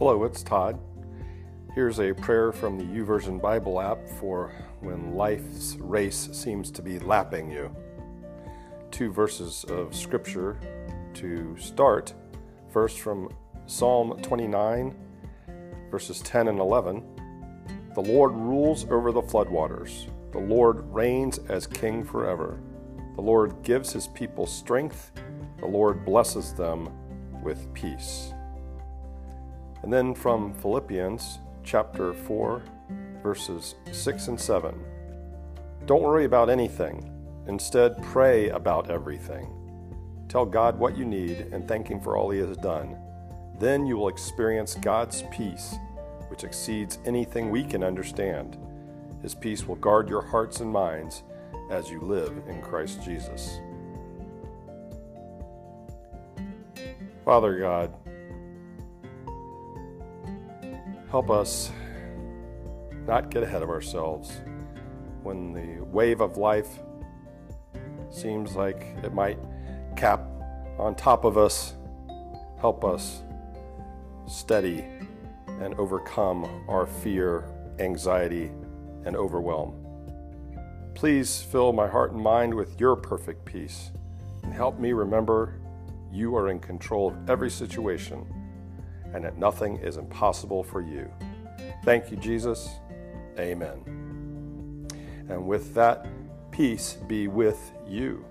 Hello, it's Todd. Here's a prayer from the YouVersion Bible app for when life's race seems to be lapping you. Two verses of scripture to start. First from Psalm 29, verses 10 and 11. The Lord rules over the floodwaters. The Lord reigns as king forever. The Lord gives his people strength. The Lord blesses them with peace. And then from Philippians chapter 4, verses 6 and 7. Don't worry about anything. Instead, pray about everything. Tell God what you need and thank Him for all He has done. Then you will experience God's peace, which exceeds anything we can understand. His peace will guard your hearts and minds as you live in Christ Jesus. Father God, help us not get ahead of ourselves when the wave of life seems like it might cap on top of us. Help us steady and overcome our fear, anxiety, and overwhelm. Please fill my heart and mind with your perfect peace and help me remember you are in control of every situation and that nothing is impossible for you. Thank you, Jesus. Amen. And with that, peace be with you.